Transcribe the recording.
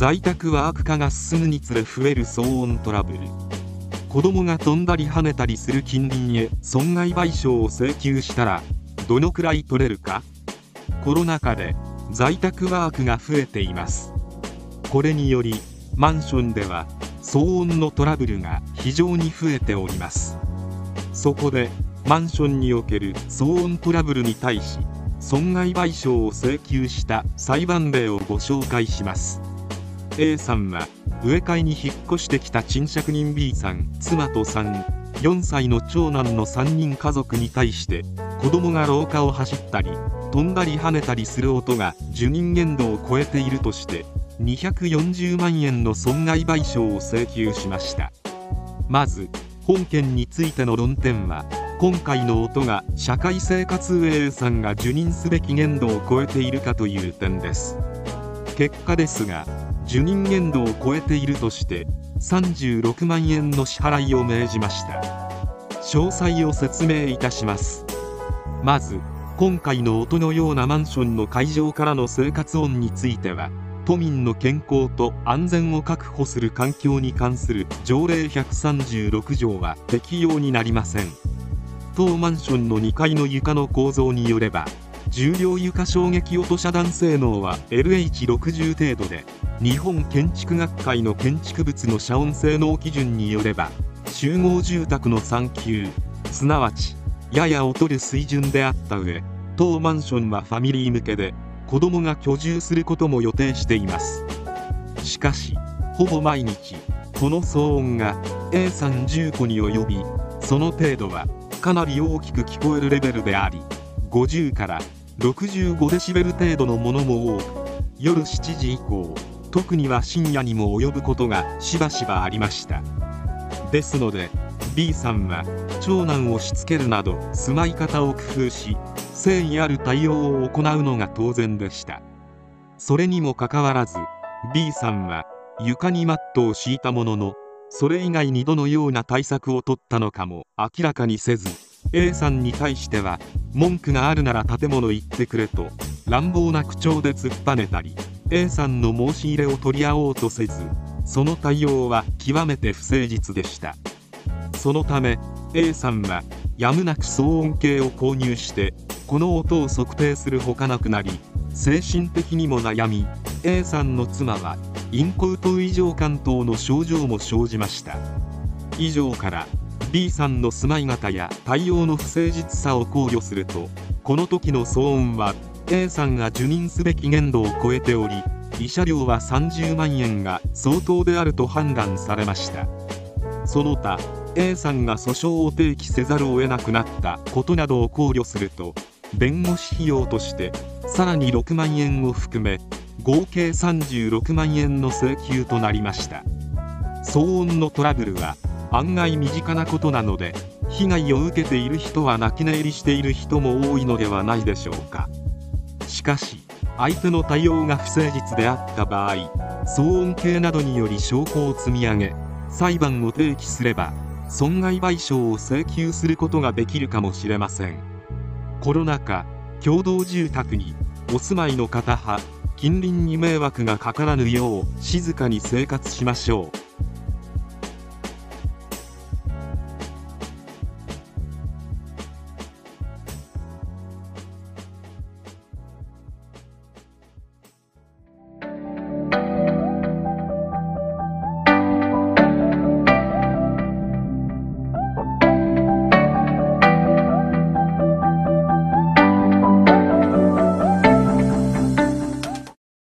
在宅ワーク化が進むにつれ増える騒音トラブル。子供が飛んだり跳ねたりする近隣へ損害賠償を請求したらどのくらい取れるか。コロナ禍で在宅ワークが増えています。これによりマンションでは騒音のトラブルが非常に増えております。そこでマンションにおける騒音トラブルに対し損害賠償を請求した裁判例をご紹介します。A さんは植え替えに引っ越してきた賃借人 B さん妻と3 4歳の長男の3人家族に対して子供が廊下を走ったり飛んだり跳ねたりする音が受任限度を超えているとして240万円の損害賠償を請求しました。まず本件についての論点は今回の音が社会生活運営さんが受任すべき限度を超えているかという点です。結果ですが受任限度を超えているとして36万円の支払いを命じました。詳細を説明いたします。まず今回の音のようなマンションの会場からの生活音については都民の健康と安全を確保する環境に関する条例136条は適用になりません。当マンションの2階の床の構造によれば重量床衝撃落と遮断性能は LH60 程度で日本建築学会の建築物の遮音性能基準によれば集合住宅の3級すなわちやや劣る水準であった上当マンションはファミリー向けで子供が居住することも予定しています。しかしほぼ毎日この騒音が A さん10個に及びその程度はかなり大きく聞こえるレベルであり50から65デシベル程度のものも多く夜7時以降特には深夜にも及ぶことがしばしばありました。ですので B さんは長男をしつけるなど住まい方を工夫し誠意ある対応を行うのが当然でした。それにもかかわらず B さんは床にマットを敷いたもののそれ以外にどのような対策を取ったのかも明らかにせず A さんに対しては文句があるなら建物行ってくれと乱暴な口調で突っぱねたり A さんの申し入れを取り合おうとせずその対応は極めて不誠実でした。そのため A さんはやむなく騒音計を購入してこの音を測定するほかなくなり精神的にも悩み A さんの妻はインコウト異常感等の症状も生じました。以上から B さんの住まい方や対応の不誠実さを考慮するとこの時の騒音は A さんが受任すべき限度を超えており慰謝料は30万円が相当であると判断されました。その他 A さんが訴訟を提起せざるを得なくなったことなどを考慮すると弁護士費用としてさらに6万円を含め合計36万円の請求となりました。騒音のトラブルは案外身近なことなので被害を受けている人は泣き寝入りしている人も多いのではないでしょうか。しかし相手の対応が不誠実であった場合騒音計などにより証拠を積み上げ裁判を提起すれば損害賠償を請求することができるかもしれません。コロナ禍共同住宅にお住まいの方は近隣に迷惑がかからぬよう静かに生活しましょう。